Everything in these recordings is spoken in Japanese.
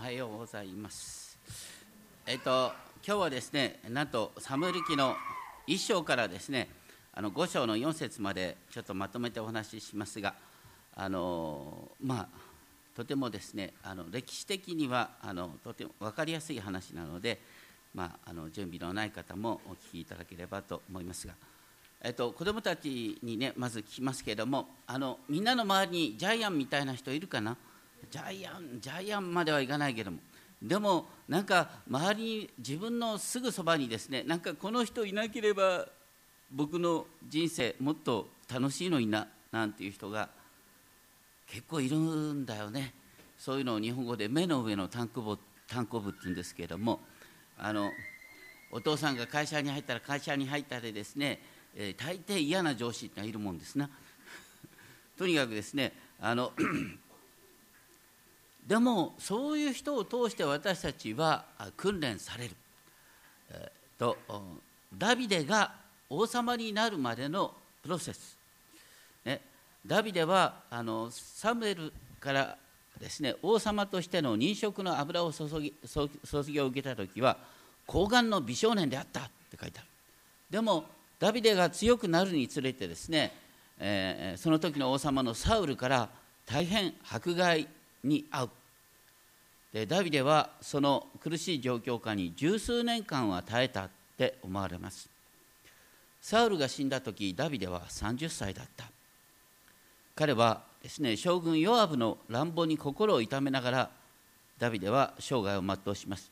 おはようございます。えっと今日はですね、なんとサムエル記の1章からですね、あの5章の4節までちょっとまとめてお話ししますが、あのまあとてもですね、あの歴史的にはあのとても分かりやすい話なので、まああの準備のない方もお聞きいただければと思いますが。えっと、子どもたちにねまず聞きますけれどもあのみんなの周りにジャイアンみたいな人いるかな？ジャイアンジャイアンまではいかないけども。でもなんか周りに自分のすぐそばにですねなんかこの人いなければ僕の人生もっと楽しいのにななんていう人が結構いるんだよね。そういうのを日本語で目の上の単行部単行部って言うんですけれども。あのお父さんが会社に入ったら会社に入ったでですねえー、大抵嫌な上司ってのはいるもんですな。とにかくですねあのでもそういう人を通して私たちは訓練される、えー、とダビデが王様になるまでのプロセス、ね、ダビデはあのサムエルからですね王様としての任職の油を注ぎ注ぎを受けた時は高顔の美少年であったって書いてある。でもダビデが強くなるにつれてですね、えー、その時の王様のサウルから大変迫害に遭う。でダビデはその苦しい状況下に十数年間は耐えたって思われます。サウルが死んだ時ダビデは30歳だった。彼はですね将軍ヨアブの乱暴に心を痛めながらダビデは生涯を全うします。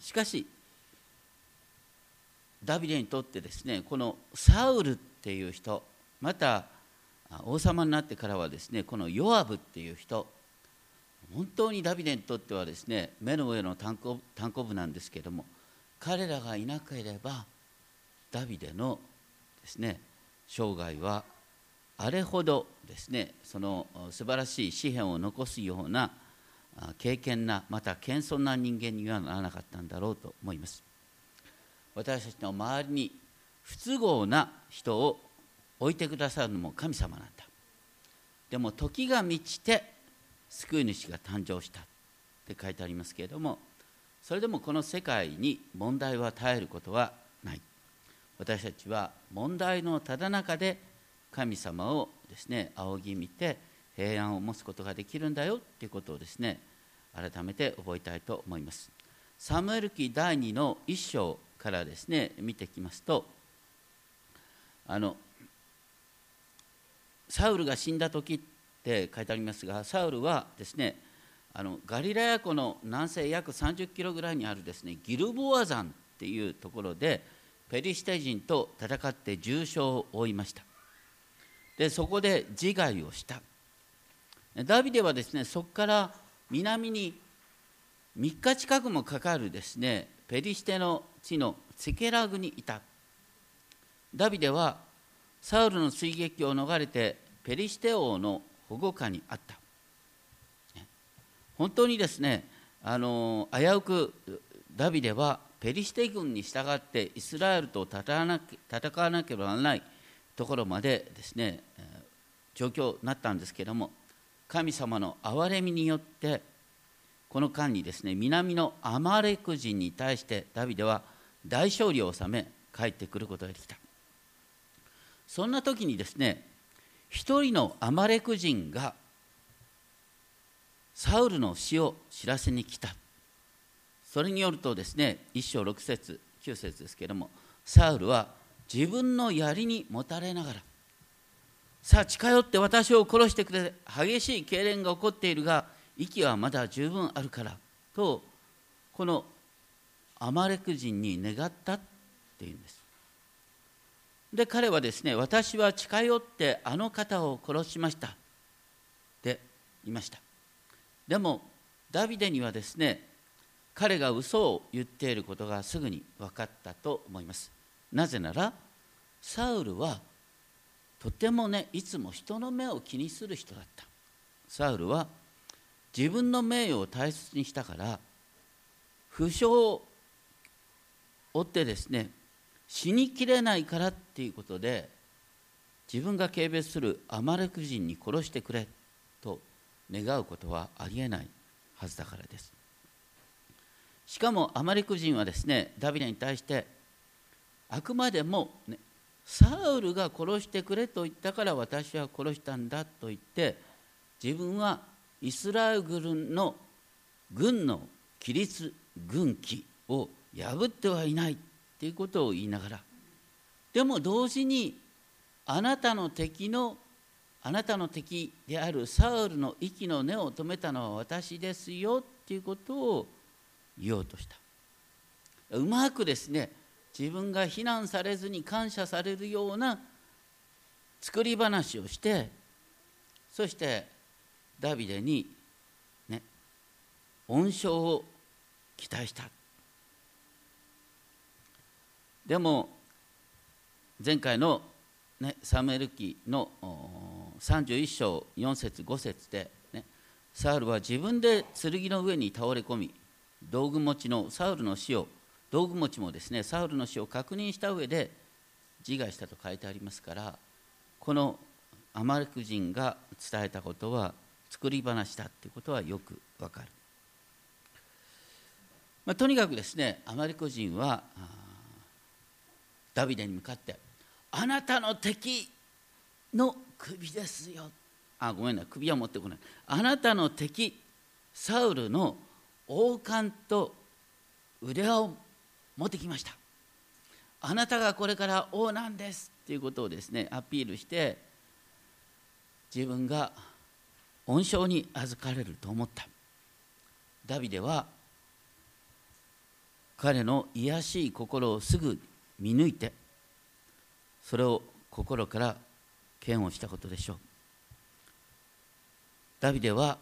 しかしダビデにとってですねこのサウルっていう人また王様になってからはですねこのヨアブっていう人本当にダビデにとってはですね目の上の単行単行部なんですけども彼らがいなければダビデのですね生涯はあれほどですねその素晴らしい詩篇を残すような敬虔なまた謙遜な人間にはならなかったんだろうと思います。私たちの周りに不都合な人を置いてくださるのも神様なんだ。でも時が満ちて救い主が誕生したって書いてありますけれどもそれでもこの世界に問題は絶えることはない。私たちは問題のただ中で神様をですね仰ぎ見て平安を持つことができるんだよっていうことをですね改めて覚えたいと思います。サムエル記第2の1章からですね見ていきますとあのサウルが死んだ時って書いてありますがサウルはですねあのガリラヤ湖の南西約30キロぐらいにあるですねギルボア山っていうところでペリシテ人と戦って重傷を負いました。でそこで自害をした。ダビデはですねそこから南に3日近くもかかるですねペリシテの地のセケラグにいた。ダビデはサウルの追撃を逃れてペリシテ王の保護下にあった。本当にですねあの危うくダビデはペリシテ軍に従ってイスラエルと戦わな戦わなければならないところまでですね状況になったんですけども神様の憐れみによってこの間にですね南のアマレク人に対してダビデは大勝利を収め帰ってくることができた。そんな時にですね一人のアマレク人がサウルの死を知らせに来た。それによるとですね一章6節9節ですけれどもサウルは自分の槍にもたれながらさあ近寄って私を殺してくれ激しい痙攣が起こっているが息はまだ十分あるからとこのアマレク人に願ったっていうんです。で彼はですね私は近寄ってあの方を殺しましたって言いました。でもダビデにはですね彼が嘘を言っていることがすぐに分かったと思いますなぜならサウルはとてもねいつも人の目を気にする人だったサウルは自分の名誉を大切にしたから負傷を負ってですね死にきれないからっていうことで自分が軽蔑するアマレク人に殺してくれと願うことはありえないはずだからです。しかもアマリク人はですねダビデに対してあくまでも、ね、サウルが殺してくれと言ったから私は殺したんだと言って自分はイスラエル軍の軍の規律軍旗を破ってはいないっていうことを言いながら。でも同時にあなたの敵のあなたの敵であるサウルの息の根を止めたのは私ですよっていうことを言おうとした。うまくですね自分が非難されずに感謝されるような作り話をしてそしてダビデにね恩賞を期待した。でも前回の、ね、サムエル記の31章4節5節で、ね、サウルは自分で剣の上に倒れ込み道具持ちのサウルの死を道具持ちもですねサウルの死を確認した上で自害したと書いてありますからこのアマレク人が伝えたことは作り話だっていうことはよくわかる、まあ、とにかくですねアマレク人はダビデに向かって「あなたの敵の首ですよ」あごめんな首は持ってこない。あなたの敵サウルの王冠と腕輪を持ってきました。あなたがこれから王なんですっていうことをですねアピールして自分が恩賞に預かれると思った。ダビデは彼の卑しい心をすぐ見抜いてそれを心から嫌悪したことでしょう。ダビデは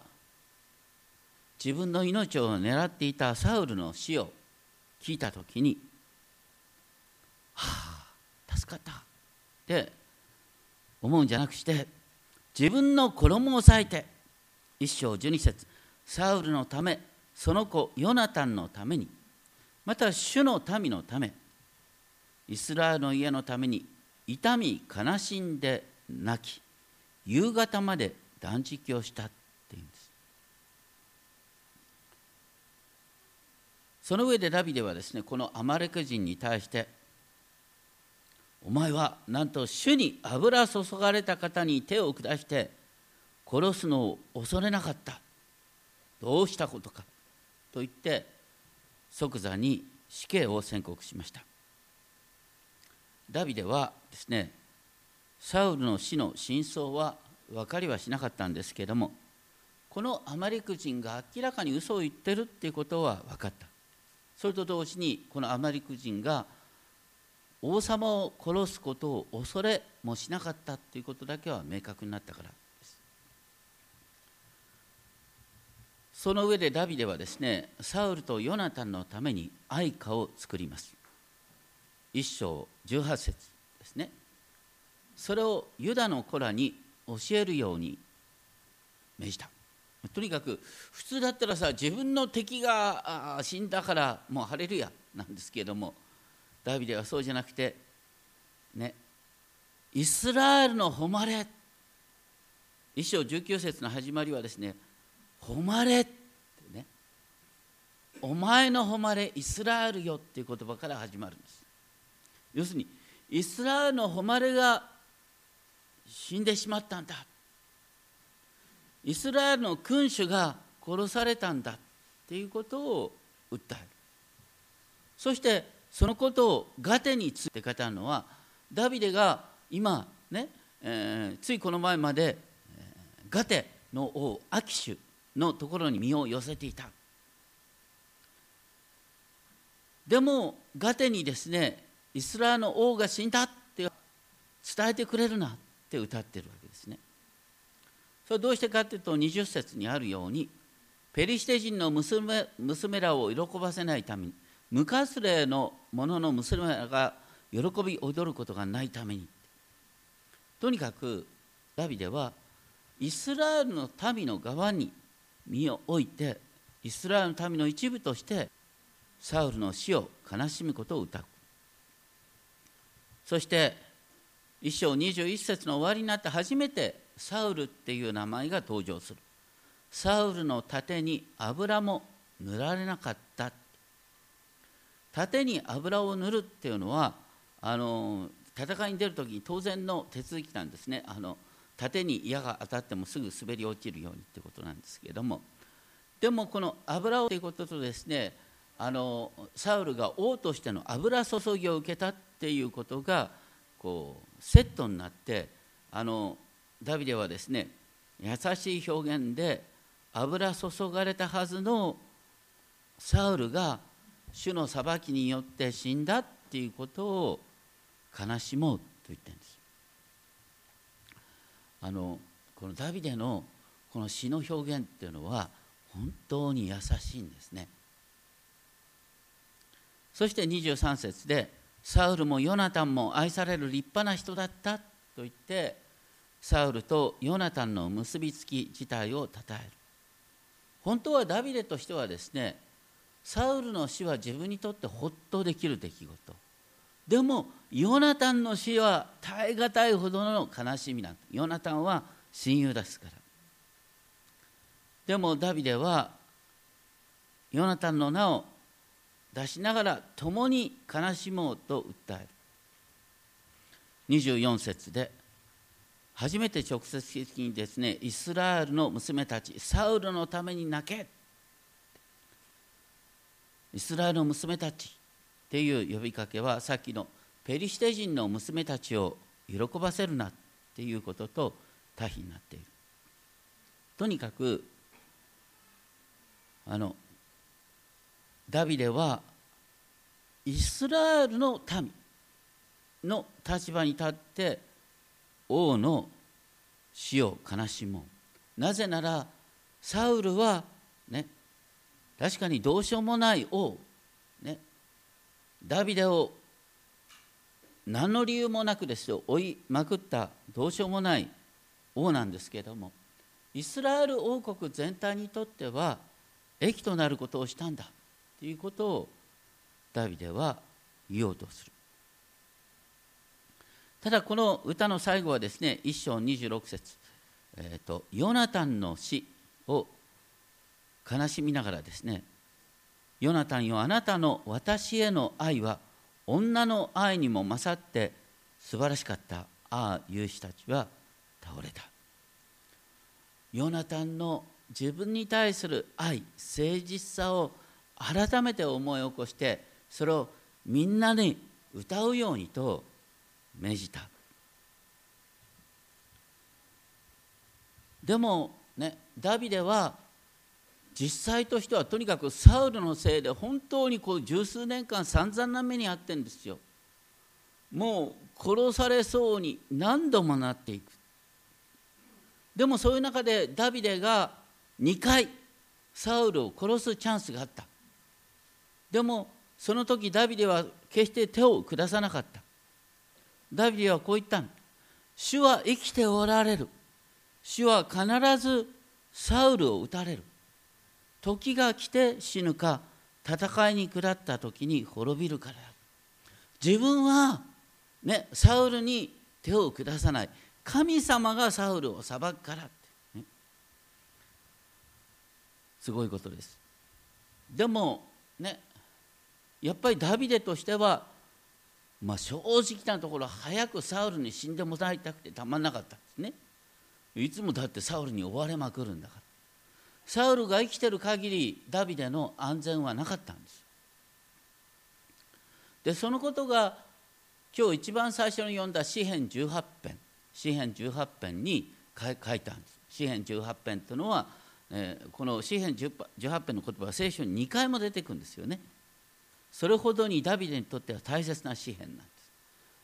自分の命を狙っていたサウルの死を聞いた時に「はあ助かった」って思うんじゃなくして自分の衣を裂いて一章十二節サウルのためその子ヨナタンのためにまた主の民のためイスラエルの家のために痛み悲しんで泣き夕方まで断食をしたっていうんです。その上でダビデはですねこのアマレク人に対してお前はなんと主に油注がれた方に手を下して殺すのを恐れなかった。どうしたことかと言って即座に死刑を宣告しました。ダビデはですねサウルの死の真相は分かりはしなかったんですけれどもこのアマリク人が明らかに嘘を言ってるっていうことは分かった。それと同時にこのアマリク人が王様を殺すことを恐れもしなかったということだけは明確になったからです。その上でダビデはですねサウルとヨナタンのために愛歌を作ります。一章18節ですね。それをユダの子らに教えるように命じた。とにかく普通だったらさ自分の敵が死んだからもうハレルヤなんですけれどもダビデはそうじゃなくてねイスラエルの誉れ。一章19節の始まりはですね誉れってねお前の誉れイスラエルよっていう言葉から始まるんです。要するにイスラエルの誉れが死んでしまったんだ。イスラエルの君主が殺されたんだっていうことを訴える。そしてそのことをガテについて語るのはダビデが今ね、えー、ついこの前まで、ガテの王アキシュのところに身を寄せていた。でもガテにですねイスラエルの王が死んだって伝えてくれるなって歌ってるわけですね。それはどうしてかというと20節にあるようにペリシテ人の娘娘らを喜ばせないために無かすれの者の娘らが喜び踊ることがないために。とにかくダビデはイスラエルの民の側に身を置いてイスラエルの民の一部としてサウルの死を悲しむことを歌う。そして一章21節の終わりになって初めてサウルっていう名前が登場する。サウルの盾に油も塗られなかった。盾に油を塗るっていうのはあの戦いに出る時に当然の手続きなんですね。あの盾に矢が当たってもすぐ滑り落ちるようにってことなんですけれども。でもこの油をということとですねあのサウルが王としての油注ぎを受けたっていうことがこうセットになってあのダビデはですね優しい表現で油注がれたはずのサウルが主の裁きによって死んだっていうことを悲しもうと言ってるんです。あのこのダビデのこの詩の表現っていうのは本当に優しいんですね。そして23節でサウルもヨナタンも愛される立派な人だったと言ってサウルとヨナタンの結びつき自体を称える。本当はダビデとしてはですねサウルの死は自分にとってほっとできる出来事。でもヨナタンの死は耐え難いほどの悲しみなんヨナタンは親友ですから。でもダビデはヨナタンの名を出しながら共に悲しもうと訴える。24節で初めて直接的にですねイスラエルの娘たちサウルのために泣け。イスラエルの娘たちっていう呼びかけはさっきのペリシテ人の娘たちを喜ばせるなっていうことと対比になっている。とにかくあのダビデはイスラエルの民の立場に立って王の死を悲しもう。なぜならサウルはね確かにどうしようもない王ねダビデを何の理由もなくですよ追いまくったどうしようもない王なんですけれどもイスラエル王国全体にとっては益となることをしたんだ。ということをダビデは言おうとする。ただこの歌の最後はですね1章26節、えーと、ヨナタンの死を悲しみながらですねヨナタンよあなたの私への愛は女の愛にも勝って素晴らしかったああ勇士たちは倒れた。ヨナタンの自分に対する愛誠実さを改めて思い起こしてそれをみんなに歌うようにと命じた。でもねダビデは実際としてはとにかくサウルのせいで本当にこう十数年間散々な目に遭ってるんですよ。もう殺されそうに何度もなっていく。でもそういう中でダビデが2回サウルを殺すチャンスがあった。でもその時ダビデは決して手を下さなかった。ダビデはこう言った主は生きておられる。主は必ずサウルを撃たれる。時が来て死ぬか戦いに下った時に滅びるから自分はねサウルに手を下さない。神様がサウルを裁くからって、ね、すごいことです。でもねやっぱりダビデとしては、まあ、正直なところ早くサウルに死んでもらいたくてたまんなかったんですね。いつもだってサウルに追われまくるんだから。サウルが生きてる限りダビデの安全はなかったんです。でそのことが今日一番最初に読んだ詩編18編。詩編18編に書いたんです。詩編18編というのは、えー、この詩編18編の言葉は聖書に2回も出てくるんですよね。それほどにダビデにとっては大切な詩篇なんです。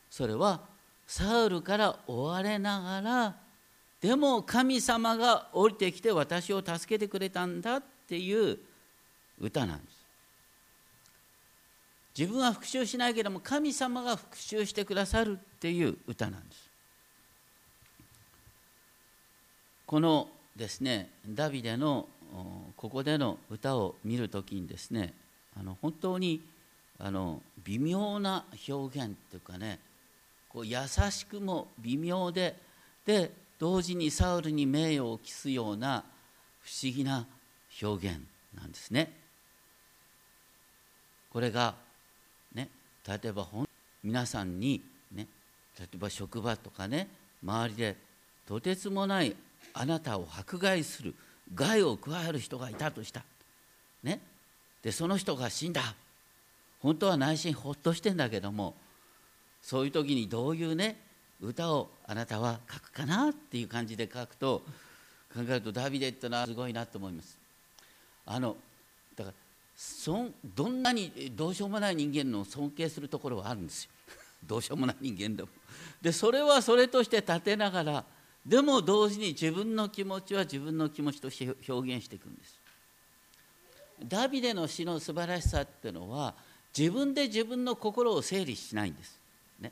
それはサウルから追われながらでも神様が降りてきて私を助けてくれたんだっていう歌なんです。自分は復讐しないけれども神様が復讐してくださるっていう歌なんです。このですねダビデのここでの歌を見る時にですねあの本当にあの微妙な表現っていうかねこう優しくも微妙でで同時にサウルに名誉を期すような不思議な表現なんですね。これがね例えば皆さんにね例えば職場とかね周りでとてつもないあなたを迫害する害を加える人がいたとした。ね。でその人が死んだ。本当は内心ほっとしてんだけどもそういう時にどういうね歌をあなたは書くかなっていう感じで書くと考えるとダビデってのはすごいなと思います。あのだからそどんなにどうしようもない人間の尊敬するところはあるんですよ。どうしようもない人間でも。でそれはそれとして立てながらでも同時に自分の気持ちは自分の気持ちとして表現していくんです。ダビデの詩の素晴らしさっていうのは自分で自分の心を整理しないんです、ね、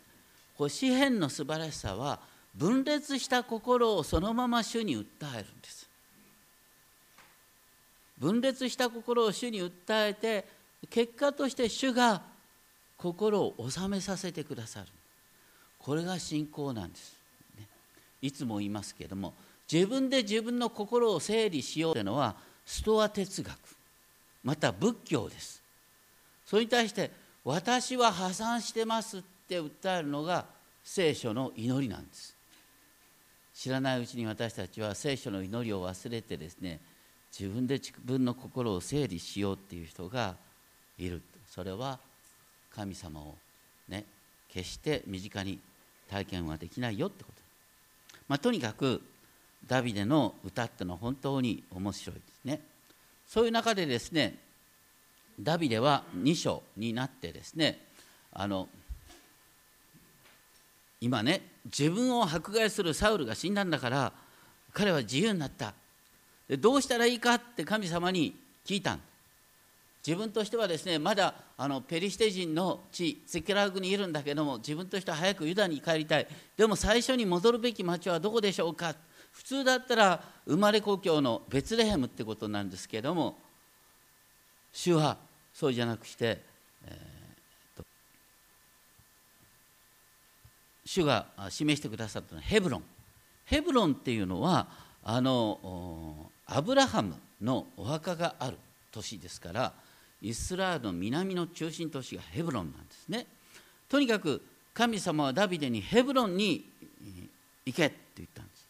こう詩篇の素晴らしさは分裂した心をそのまま主に訴えるんです。分裂した心を主に訴えて結果として主が心を収めさせてくださる。これが信仰なんです、ね、いつも言いますけれども自分で自分の心を整理しようというのはストア哲学。また仏教です。それに対して私は破産してますって訴えるのが聖書の祈りなんです。知らないうちに私たちは聖書の祈りを忘れてですね自分で自分の心を整理しようっていう人がいる。それは神様をね決して身近に体験はできないよってこと、まあ、とにかくダビデの歌ってのは本当に面白いですね。そういう中でですねダビデは2章になってですねあの今ね自分を迫害するサウルが死んだんだから彼は自由になった。でどうしたらいいかって神様に聞いた自分としてはですねまだあのペリシテ人の地セキラーグにいるんだけども自分としては早くユダに帰りたい。でも最初に戻るべき町はどこでしょうか。普通だったら生まれ故郷のベツレヘムってことなんですけども主はそうじゃなくして、えー、主が示してくださったのはヘブロン。ヘブロンっていうのはあのアブラハムのお墓がある都市ですからイスラエルの南の中心都市がヘブロンなんですね。とにかく神様はダビデにヘブロンに行けって言ったんです。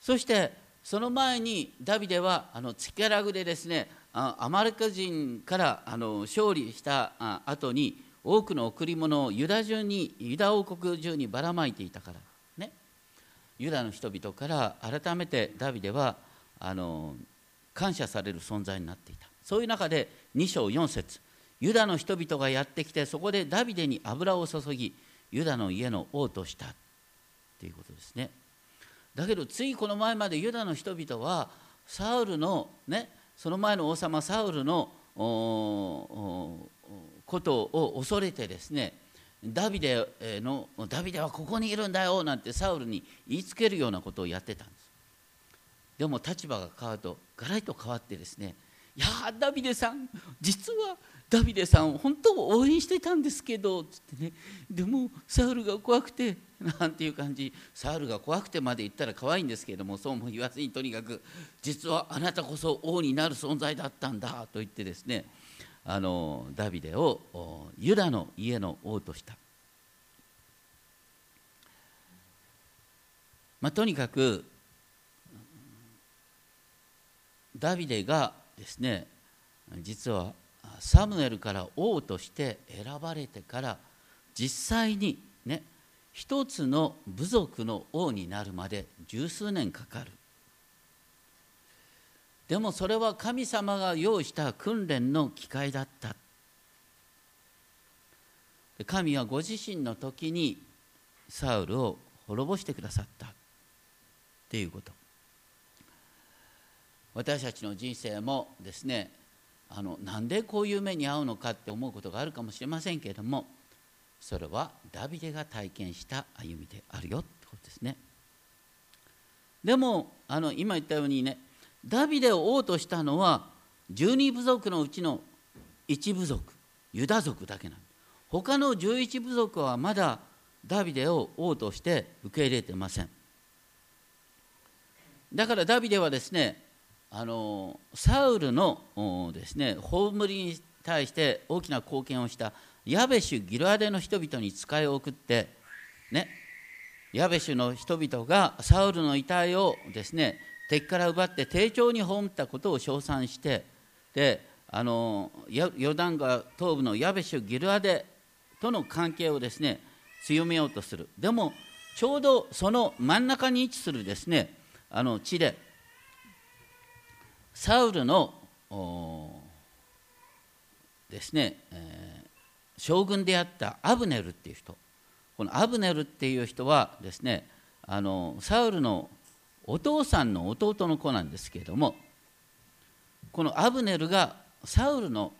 そしてその前にダビデはあのツケラグでですねアマレカ人からあの勝利した後に多くの贈り物をユダ中にユダ王国中にばらまいていたからね。ユダの人々から改めてダビデはあの感謝される存在になっていた。そういう中で2章4節ユダの人々がやってきてそこでダビデに油を注ぎユダの家の王とした。ということですね。だけどついこの前までユダの人々はサウルのねその前の王様サウルのことを恐れてですねダビデのダビデはここにいるんだよなんてサウルに言いつけるようなことをやってたんです。でも立場が変わるとガラリと変わってですねいやダビデさん実はダビデさん本当応援してたんですけどつってね。でもサウルが怖くてなんていう感じ。サウルが怖くてまで言ったら可愛いんですけどもそうも言わずにとにかく実はあなたこそ王になる存在だったんだと言ってですねあのダビデをユダの家の王とした、まあ、とにかくダビデがですね実はサムエルから王として選ばれてから実際にね一つの部族の王になるまで十数年かかる。でもそれは神様が用意した訓練の機会だった。神はご自身の時にサウルを滅ぼしてくださった。っていうこと。私たちの人生もですねあのなんでこういう目に遭うのかって思うことがあるかもしれませんけれどもそれはダビデが体験した歩みであるよってことですね。でもあの今言ったようにねダビデを王としたのは12部族のうちの1部族ユダ族だけなんです他の11部族はまだダビデを王として受け入れてません。だからダビデはですねあのサウルのですね葬りに対して大きな貢献をしたヤベシュ・ギルアデの人々に使いを送ってねヤベシュの人々がサウルの遺体をですね敵から奪って丁重に葬ったことを称賛してであのヨダン川東部のヤベシュ・ギルアデとの関係をですね強めようとする。でもちょうどその真ん中に位置するですねあの地でサウルのですね、えー、将軍であったアブネルっていう人。このアブネルっていう人はですねあのサウルのお父さんの弟の子なんですけれどもこのアブネルがサウルの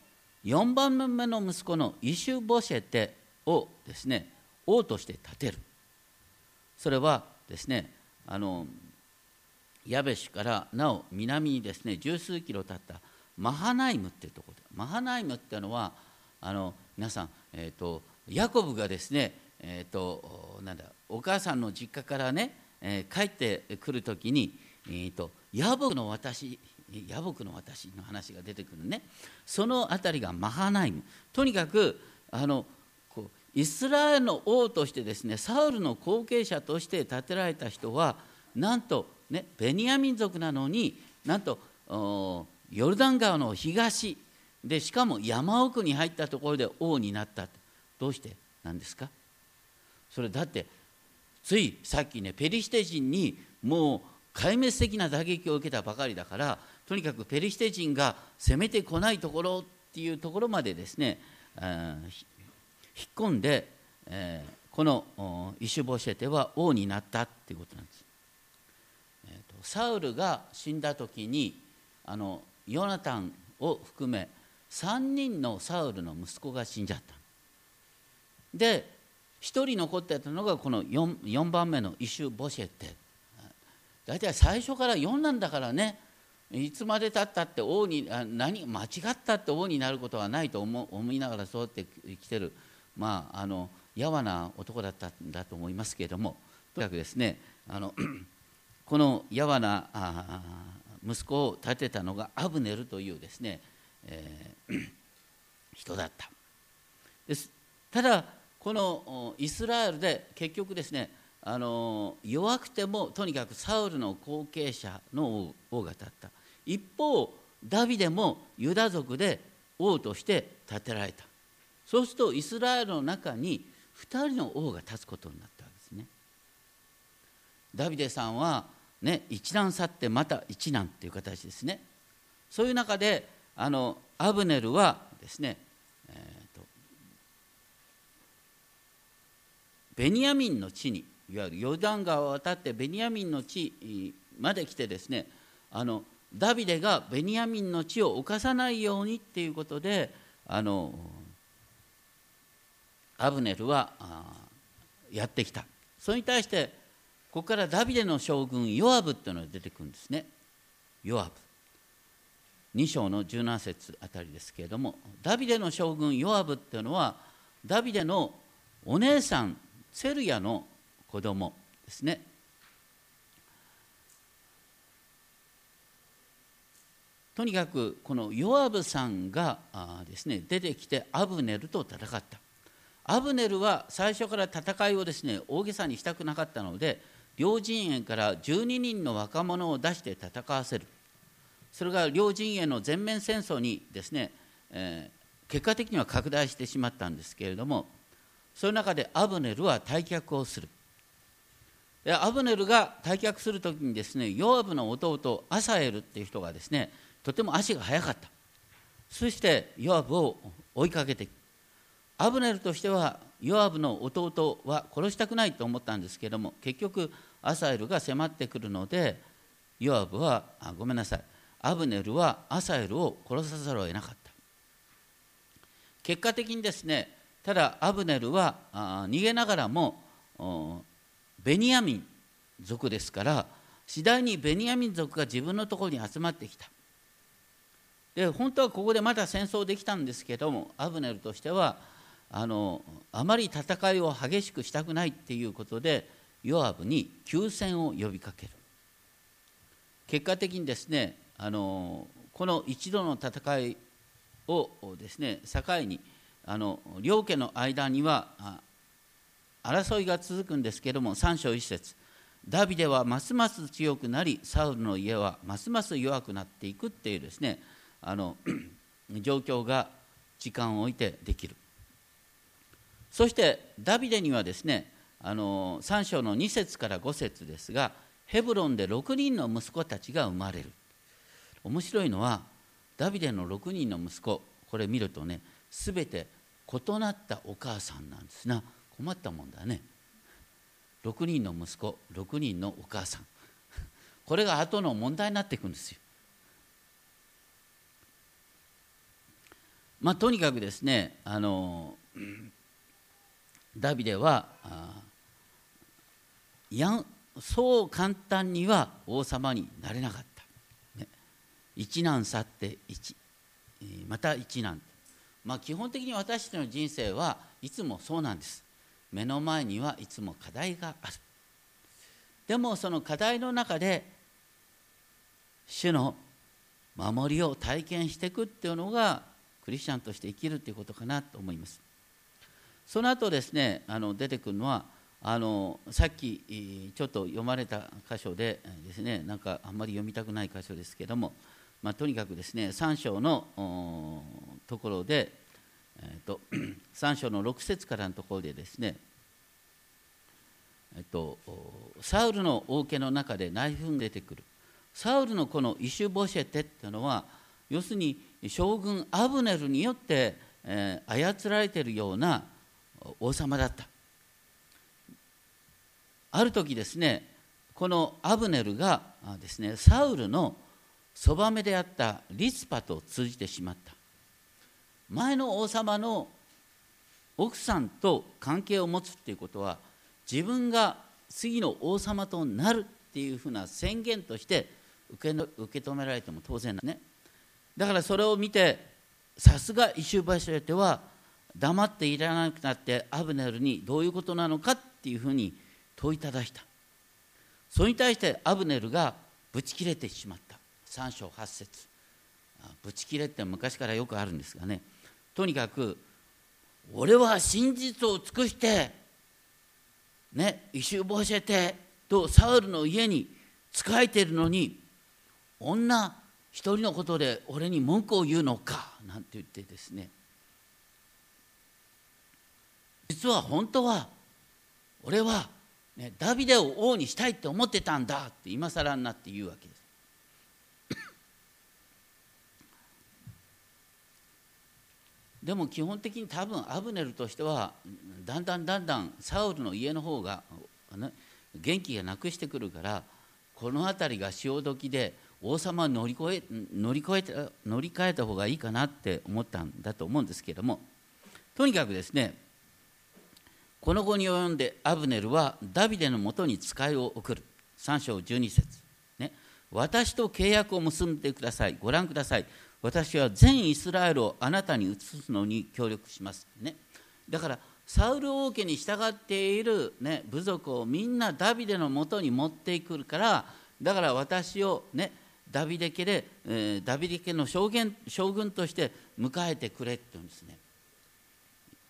4番目の息子のイシュボシェテをですね王として立てる。それはですねあのヤベシュからなお南にですね十数キロ経ったマハナイムっていうところでマハナイムっていうのはあの皆さん、えーと、ヤコブがですね、えーと、なんだお母さんの実家からね、えー、帰ってくる時に、えーと、ヤボクの私ヤボクの私の話が出てくるね。その辺りがマハナイム。とにかくあのこうイスラエルの王としてですねサウルの後継者として建てられた人はなんと、ね、ベニヤ民族なのになんとヨルダン川の東でしかも山奥に入ったところで王になった。どうして？なんですか？それだってついさっきねペリシテ人にもう壊滅的な打撃を受けたばかりだからとにかくペリシテ人が攻めてこないところっていうところまでですね引っ込んで、えー、このイシュボシェテは王になったっていうことなんです。サウルが死んだ時にあのヨナタンを含め3人のサウルの息子が死んじゃった。で1人残ってたのがこの 4, 4番目のイシュ・ボシェって大体最初から4なんだからね。いつまでたったって王に何間違ったって王になることはないと思思いながらそうやって生きてるまああのやわな男だったんだと思いますけれども。とにかくですねあのこのやわな息子を立てたのがアブネルというですね、えー、人だった。です。ただこのイスラエルで結局ですねあの弱くてもとにかくサウルの後継者の王が立った。一方ダビデもユダ族で王として建てられた。そうするとイスラエルの中に2人の王が立つことになったわけですね。ダビデさんはね、一難去ってまた一難っていう形ですね。そういう中であのアブネルはですね、えーと、ベニヤミンの地にいわゆるヨルダン川を渡ってベニヤミンの地まで来てですねあのダビデがベニヤミンの地を侵さないようにっていうことであのアブネルはやってきた。それに対してここからダビデの将軍ヨアブっていうのが出てくるんですね。ヨアブ。2章の17節あたりですけれどもダビデの将軍ヨアブっていうのはダビデのお姉さんセルヤの子供ですね。とにかくこのヨアブさんがですね出てきてアブネルと戦った。アブネルは最初から戦いをですね大げさにしたくなかったので両陣営から12人の若者を出して戦わせる。それが両陣営の全面戦争にですね、えー、結果的には拡大してしまったんですけれどもその中でアブネルは退却をする。でアブネルが退却する時にですねヨアブの弟アサエルっていう人がですねとても足が速かった。そしてヨアブを追いかけてアブネルとしてはヨアブの弟は殺したくないと思ったんですけれども結局アサエルが迫ってくるのでヨアブはあごめんなさい。アブネルはアサエルを殺さざるを得なかった。結果的にですねただアブネルはあ逃げながらもベニヤミン族ですから次第にベニヤミン族が自分のところに集まってきた。で本当はここでまだ戦争できたんですけどもアブネルとしてはあのあまり戦いを激しくしたくないっていうことでヨアブに休戦を呼びかける。結果的にですねあのこの一度の戦いをですね境にあの両家の間には争いが続くんですけれども3章1節ダビデはますます強くなりサウルの家はますます弱くなっていくっていうですねあの 状況が時間を置いてできる。そしてダビデにはですねあの3章の2節から5節ですがヘブロンで6人の息子たちが生まれる。面白いのはダビデの6人の息子これ見るとね全て異なったお母さんなんです。な困ったもんだね。6人の息子6人のお母さん。これが後の問題になっていくんですよ。まあとにかくですねあのダビデはやそう簡単には王様になれなかった、ね、一難去って一また一難。まあ基本的に私たちの人生はいつもそうなんです。目の前にはいつも課題がある。でもその課題の中で主の守りを体験していくっていうのがクリスチャンとして生きるっていうことかなと思います。その後ですねあの出てくるのはあのさっきちょっと読まれた箇所でですねなんかあんまり読みたくない箇所ですけども、まあ、とにかくですね3章のところでえーと、3章の6節からのところでですね、えっと、サウルの王家の中で内紛が出てくる。サウルのこのイシュボシェテっていうのは要するに将軍アブネルによって、えー、操られているような王様だった。ある時ですねこのアブネルがですねサウルのそばめであったリスパと通じてしまった。前の王様の奥さんと関係を持つっていうことは自分が次の王様となるっていうふうな宣言として受け受け止められても当然だね。だからそれを見てさすがイシュバシュエテは黙っていらなくなってアブネルにどういうことなのかっていうふうに問いただした。それに対してアブネルがぶち切れてしまった。3章8節。ぶち切れって昔からよくあるんですがね。とにかく俺は真実を尽くしてね異臭教えてとサウルの家に仕えているのに女一人のことで俺に文句を言うのかなんて言ってですね。実は本当は俺は、ね、ダビデを王にしたいって思ってたんだって今更になって言うわけです。でも基本的に多分アブネルとしてはだんだんだんだんサウルの家の方が、ね、元気がなくしてくるからこの辺りが潮時で王様は乗り越え乗り越えた乗り換えた方がいいかなって思ったんだと思うんですけれどもとにかくですねこの後に及んでアブネルはダビデのもとに使いを送る。3章12節。ね。私と契約を結んでください。ご覧ください。私は全イスラエルをあなたに移すのに協力します。ね、だからサウル王家に従っている、ね、部族をみんなダビデのもとに持ってくるからだから私を、ね、ダビデ家で、えー、ダビデ家の将軍将軍として迎えてくれって言うんですね。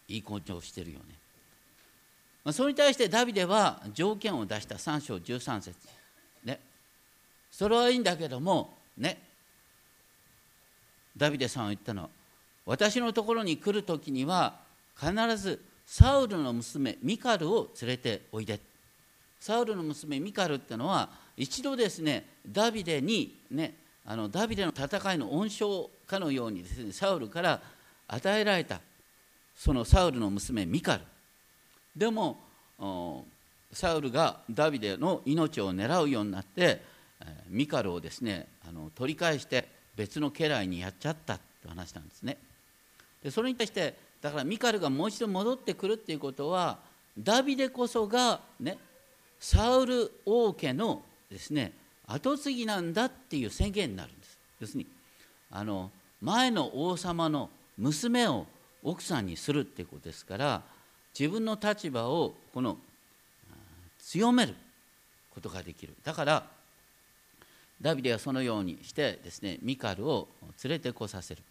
いい根性してるよね、それに対してダビデは条件を出した。3章13節。ね。それはいいんだけどもね。ダビデさんは言ったのは私のところに来る時には必ずサウルの娘ミカルを連れておいで。サウルの娘ミカルっていうのは一度ですねダビデにねあのダビデの戦いの恩賞かのようにですねサウルから与えられたそのサウルの娘ミカル。でもサウルがダビデの命を狙うようになってミカルをですねあの取り返して別の家来にやっちゃったって話なんですね。でそれに対してだからミカルがもう一度戻ってくるっていうことはダビデこそがねサウル王家のですね跡継ぎなんだっていう宣言になるんです。要するにあの前の王様の娘を奥さんにするっていうことですから自分の立場をこの強めることができる。だからダビデはそのようにしてですねミカルを連れてこさせる。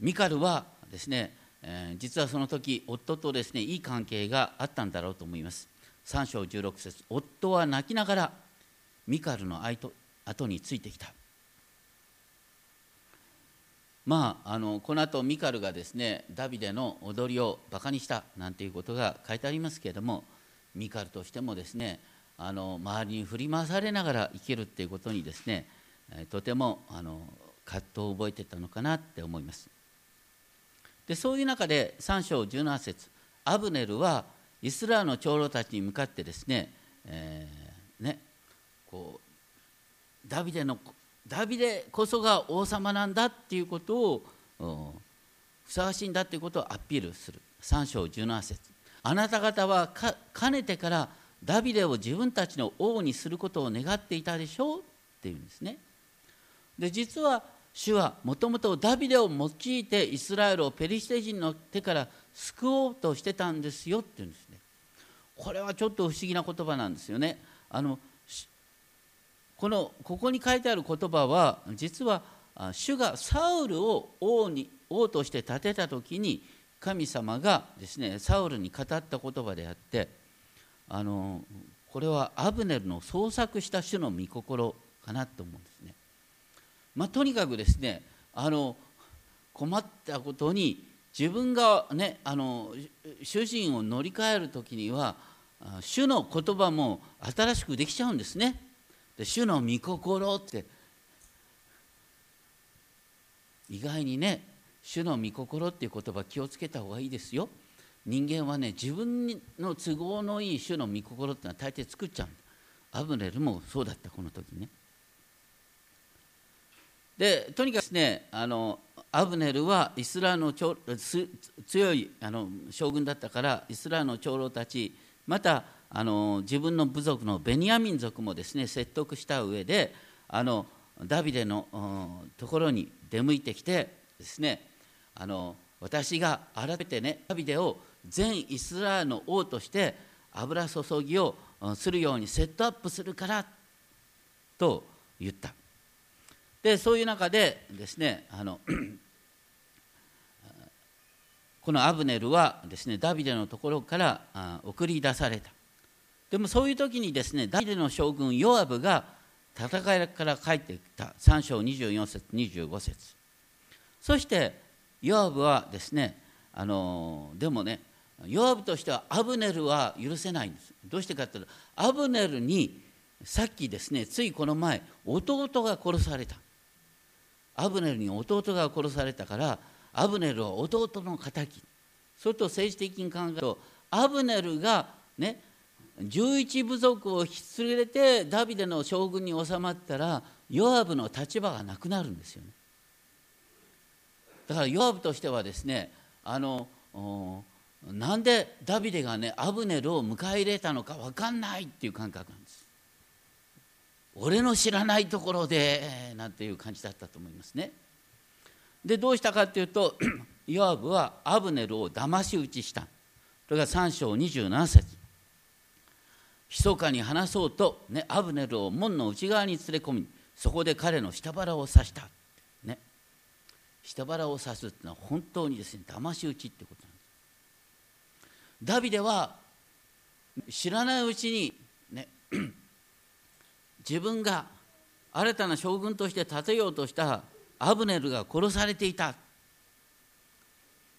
ミカルはですねえー、実はその時夫とですねいい関係があったんだろうと思います。3章16節夫は泣きながらミカルの後についてきた。まあ、あのこの後ミカルがですねダビデの踊りをバカにしたなんていうことが書いてありますけれどもミカルとしてもですねあの周りに振り回されながら生きるっていうことにですねとてもあの葛藤を覚えてたのかなって思います。でそういう中で3章17節アブネルはイスラエルの長老たちに向かってですね,、えー、ねこうダビデのダビデこそが王様なんだっていうことをふさわしいんだっていうことをアピールする。3章17節。あなた方はかねてからダビデを自分たちの王にすることを願っていたでしょうっていうんですね。で実は主はもともとダビデを用いてイスラエルをペリシテ人の手から救おうとしてたんですよっていうんですね。これはちょっと不思議な言葉なんですよね。あのこのここに書いてある言葉は実は主がサウルを王に王として立てた時に神様がですねサウルに語った言葉であってあのこれはアブネルの創作した主の御心かなと思うんですね。まあ、とにかくですねあの困ったことに自分がねあの主人を乗り換える時には主の言葉も新しくできちゃうんですね。で主の御心って意外にね主の御心っていう言葉気をつけた方がいいですよ。人間はね自分の都合のいい主の御心ってのは大抵作っちゃうアブネルもそうだったこの時ね。でとにかくですねあのアブネルはイスラの強いあの将軍だったからイスラエルの長老たちまたあの自分の部族のベニヤ民族もですね説得した上であのダビデのところに出向いてきてですねあの私が改めてねダビデを全イスラエルの王として油注ぎをするようにセットアップするからと言った。でそういう中でですねあのこのアブネルはですねダビデのところから送り出された。でもそういう時にですねダビデの将軍ヨアブが戦いから帰ってきた。3章24節25節。そしてヨアブはですねあのでもねヨアブとしてはアブネルは許せないんです。どうしてかというとアブネルにさっきですねついこの前弟が殺された。アブネルに弟が殺されたからアブネルは弟の敵。それと政治的に考えるとアブネルがね11部族を引き連れてダビデの将軍に収まったらヨアブの立場がなくなるんですよね。だからヨアブとしてはですねあのなんでダビデがねアブネルを迎え入れたのか分かんないっていう感覚なんです。俺の知らないところでなんていう感じだったと思いますね。でどうしたかっていうと ヨアブはアブネルを騙し討ちした。それが3章27節。密かに話そうと、ね、アブネルを門の内側に連れ込みそこで彼の下腹を刺した、ね、下腹を刺すっていうのは本当にですね騙し討ちってことなんです。ダビデは知らないうちにね 自分が新たな将軍として立てようとしたアブネルが殺されていた。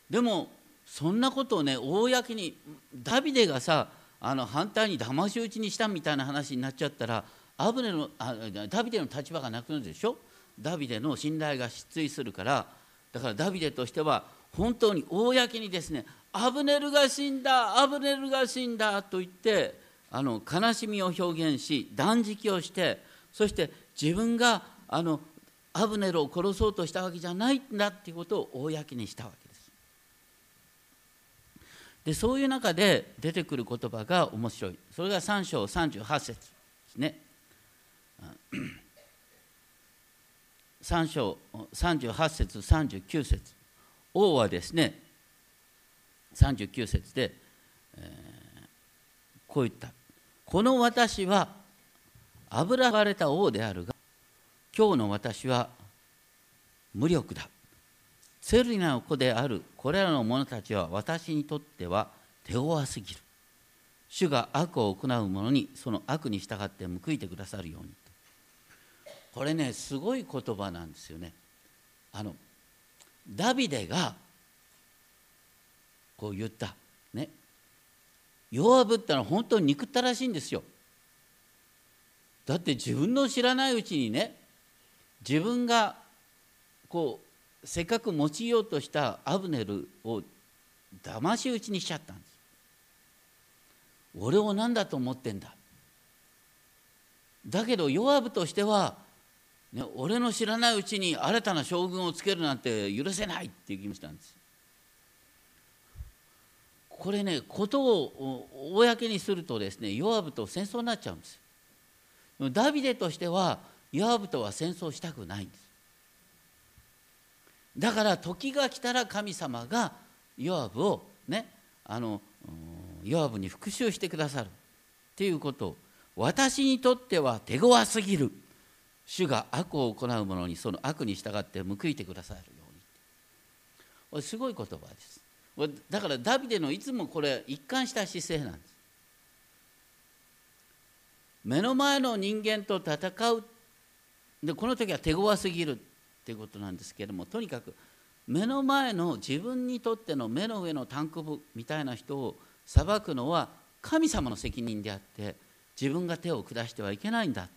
でもそんなことをね公にダビデがさあの反対に騙し討ちにしたみたいな話になっちゃったらアブネのあダビデの立場がなくなるでしょ？ダビデの信頼が失墜するから。だからダビデとしては本当に公にですねアブネルが死んだアブネルが死んだと言ってあの悲しみを表現し断食をしてそして自分があのアブネルを殺そうとしたわけじゃないんだっていうことを公にしたわけ。でそういう中で出てくる言葉が面白い。それが3章38節ですね。3章38節39節。王はですね39節で、えー、こう言った。この私は油がれた王であるが今日の私は無力だ。セルリナの子であるこれらの者たちは私にとっては手強すぎる。主が悪を行う者にその悪に従って報いてくださるように。これねすごい言葉なんですよね。あのダビデがこう言った。ね。弱ぶったのは本当に憎ったらしいんですよ。だって自分の知らないうちにね自分がこうせっかく用いようとしたアブネルを騙し討ちにしちゃったんです。俺を何だと思ってんだ。だけどヨアブとしては、ね、俺の知らないうちに新たな将軍をつけるなんて許せないっていう気もしたんです。これねことを公にするとですねヨアブと戦争になっちゃうんです。ダビデとしてはヨアブとは戦争したくないんです。だから時が来たら神様がヨアブをねあのヨアブに復讐してくださる。っていうことを私にとっては手強すぎる。主が悪を行う者にその悪に従って報いてくださるように。これすごい言葉です。だからダビデのいつもこれ一貫した姿勢なんです。目の前の人間と戦う。でこの時は手強すぎる。っていうことなんですけれどもとにかく目の前の自分にとっての目の上のタンク部みたいな人を裁くのは神様の責任であって自分が手を下してはいけないんだ。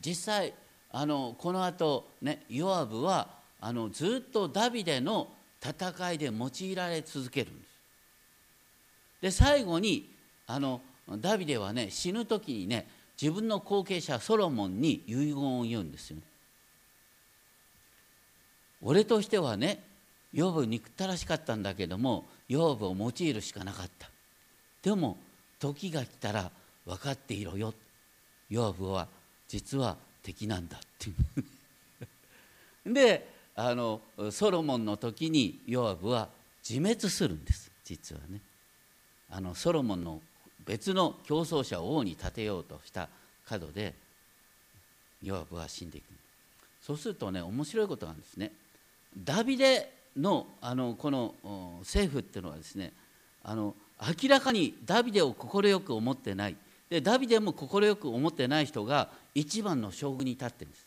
実際あのこのあとねヨアブはあのずっとダビデの戦いで用いられ続けるんです。で最後にあのダビデはね死ぬ時にね自分の後継者ソロモンに遺言を言うんですよね。俺としてはね養父憎ったらしかったんだけども養父を用いるしかなかった。でも時が来たら分かっていろよ。養父は実は敵なんだっていう。であのソロモンの時にヨアブは自滅するんです実はね。あのソロモンの別の競争者を王に立てようとした角でヨアブは死んでいく。そうするとね面白いことなんですね。ダビデのあのこの政府っていうのはですねあの明らかにダビデを快く思ってない。でダビデも快く思ってない人が一番の将軍に立ってるんです。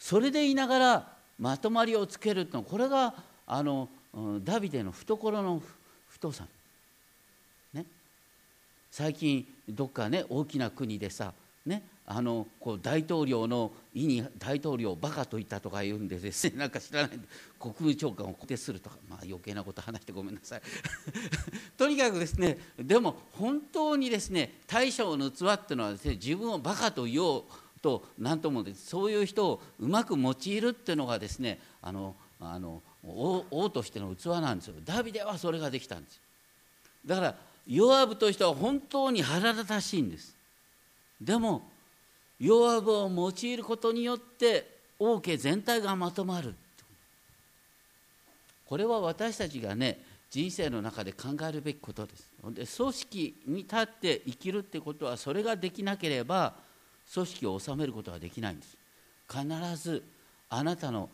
それでいながらまとまりをつけるとこれがあのダビデの懐の太さ。最近どっかね大きな国でさねあのこう大統領の意に大統領をバカと言ったとか言うんでですね なんか知らないで国務長官を固定するとか、まあ、余計なこと話してごめんなさい。とにかくですねでも本当にですね大将の器っていうのはですね自分をバカと言おうと何ともそういう人をうまく用いるっていうのがですねあのあの王王としての器なんですよ。ダビデはそれができたんですだからヨアブとしては本当に腹立たしいんです。でもヨアブを用いることによって王家全体がまとまる。これは私たちがね人生の中で考えるべきことです。で組織に立って生きるってことはそれができなければ組織を治めることはできないんです。必ずあなたの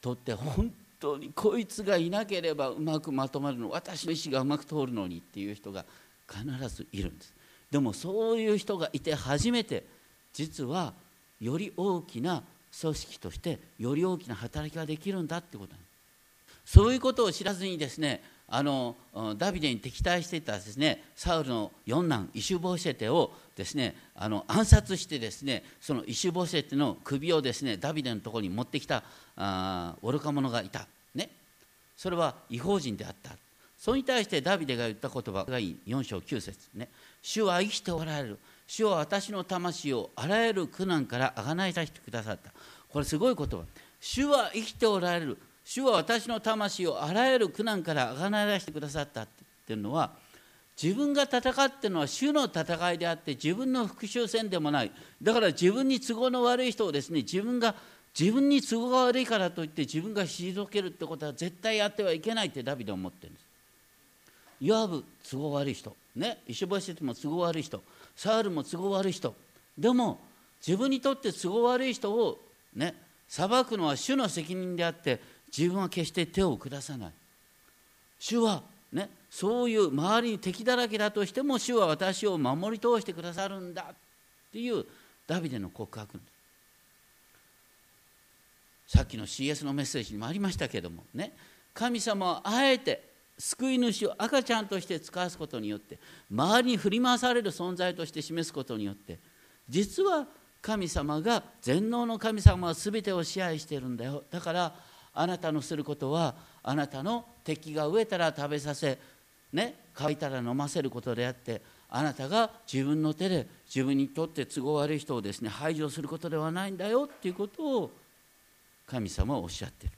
とって本当にこいつがいなければうまくまとまるの私の意思がうまく通るのにっていう人が必ずいるんです。でもそういう人がいて初めて実はより大きな組織としてより大きな働きができるんだってことなんです。そういうことを知らずにですねあのダビデに敵対していたですねサウルの四男イシュボシェテをですねあの暗殺してですねそのイシュボシェテの首をですねダビデのところに持ってきたあ愚か者がいた。ね。それは違法人であった。それに対してダビデが言った言葉が4章9節。ね。主は生きておられる。主は私の魂をあらゆる苦難からあがない出してくださった。これすごい言葉。主は生きておられる。主は私の魂をあらゆる苦難からあがない出してくださったっていうのは自分が戦ってるのは主の戦いであって自分の復讐戦でもない。だから自分に都合の悪い人をですね自分が自分に都合が悪いからといって自分が退けるってことは絶対やってはいけないってダビデは思ってるんです。ヨアブ都合悪い人。ね。石橋も都合悪い人。サウルも都合悪い人。でも自分にとって都合悪い人をね裁くのは主の責任であって自分は決して手を下さない。主はねそういう周りに敵だらけだとしても主は私を守り通してくださるんだっていうダビデの告白。さっきの CS のメッセージにもありましたけどもね神様はあえて救い主を赤ちゃんとして使わすことによって周りに振り回される存在として示すことによって実は神様が全能の神様は全てを支配してるんだよ。だからあなたのすることはあなたの敵が飢えたら食べさせね乾いたら飲ませることであってあなたが自分の手で自分にとって都合悪い人をですね排除することではないんだよっていうことを神様はおっしゃってる。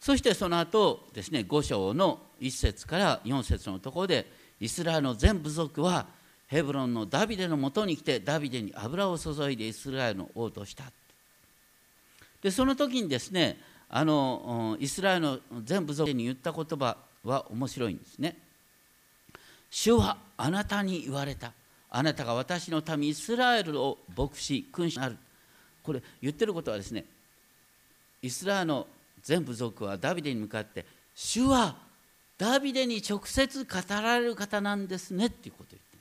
そしてその後ですね5章の1節から4節のところでイスラエルの全部族はヘブロンのダビデのもとに来てダビデに油を注いでイスラエルの王とした。でその時にですねあのイスラエルの全部族に言った言葉は面白いんですね。主はあなたに言われた。あなたが私の民イスラエルを牧師君主になる。これ言ってることはですねイスラエルの全部族はダビデに向かって主はダビデに直接語られる方なんですねっていうことを言って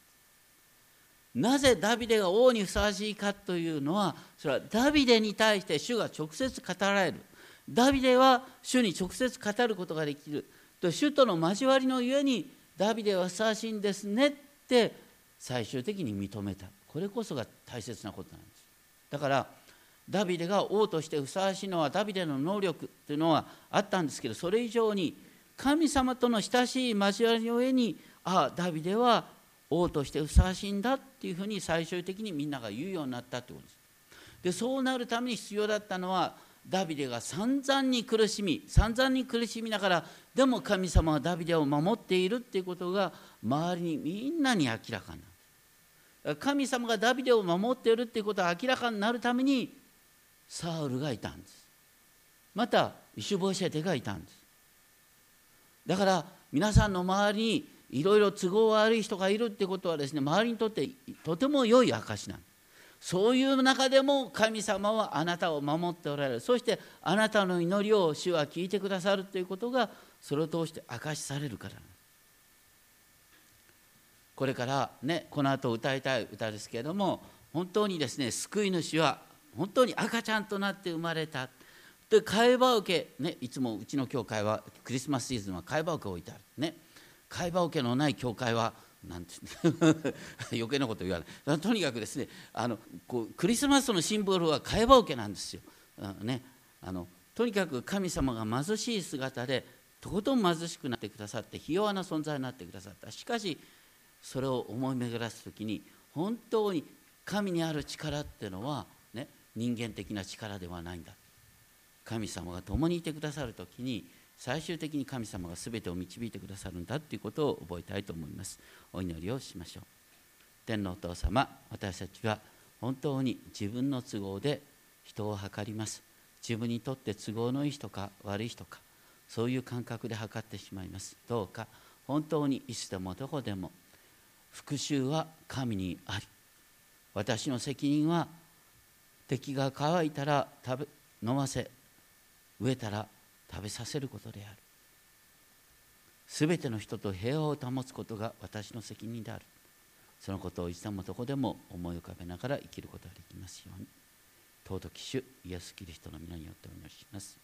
なぜダビデが王にふさわしいかというのはそれはダビデに対して主が直接語られる。ダビデは主に直接語ることができる。と主との交わりのゆえにダビデはふさわしいんですねって最終的に認めた。これこそが大切なことなんです。だからダビデが王としてふさわしいのはダビデの能力というのはあったんですけどそれ以上に神様との親しい交わりの上にああダビデは王としてふさわしいんだっていうふうに最終的にみんなが言うようになったということです。でそうなるために必要だったのはダビデが散々に苦しみ散々に苦しみながらでも神様はダビデを守っているっていうことが周りにみんなに明らかになる。神様がダビデを守っているっていうことが明らかになるためにサウルがいたんです。またイシュボシェテがいたんです。だから皆さんの周りにいろいろ都合悪い人がいるってことはですね周りにとってとても良い証なんそういう中でも神様はあなたを守っておられる。そしてあなたの祈りを主は聞いてくださるということがそれを通して証しされるからこれからねこの後歌いたい歌ですけれども本当にですね救い主は本当に赤ちゃんとなって生まれた。で替え羽桶ねいつもうちの教会はクリスマスシーズンは替え羽桶置いてある。ね。替え羽桶のない教会はなんて 余計なこと言わない。とにかくですねあのこうクリスマスのシンボルは替え羽桶なんですよ、ね、あのとにかく神様が貧しい姿でとことん貧しくなってくださってひ弱な存在になってくださった。しかしそれを思い巡らす時に本当に神にある力っていうのは、ね、人間的な力ではないんだ。神様が共にいてくださる時に最終的に神様が全てを導いてくださるんだということを覚えたいと思います。お祈りをしましょう。天皇お父様私たちは本当に自分の都合で人を測ります。自分にとって都合のいい人か悪い人かそういう感覚で測ってしまいます。どうか本当にいつでもどこでも復讐は神にあり。私の責任は敵が乾いたら食べ飲ませ飢えたら食べさせることである。すべての人と平和を保つことが私の責任である。そのことをいつでもどこでも思い浮かべながら生きることができますように。尊き主イエス・キリストの皆によってお祈りします。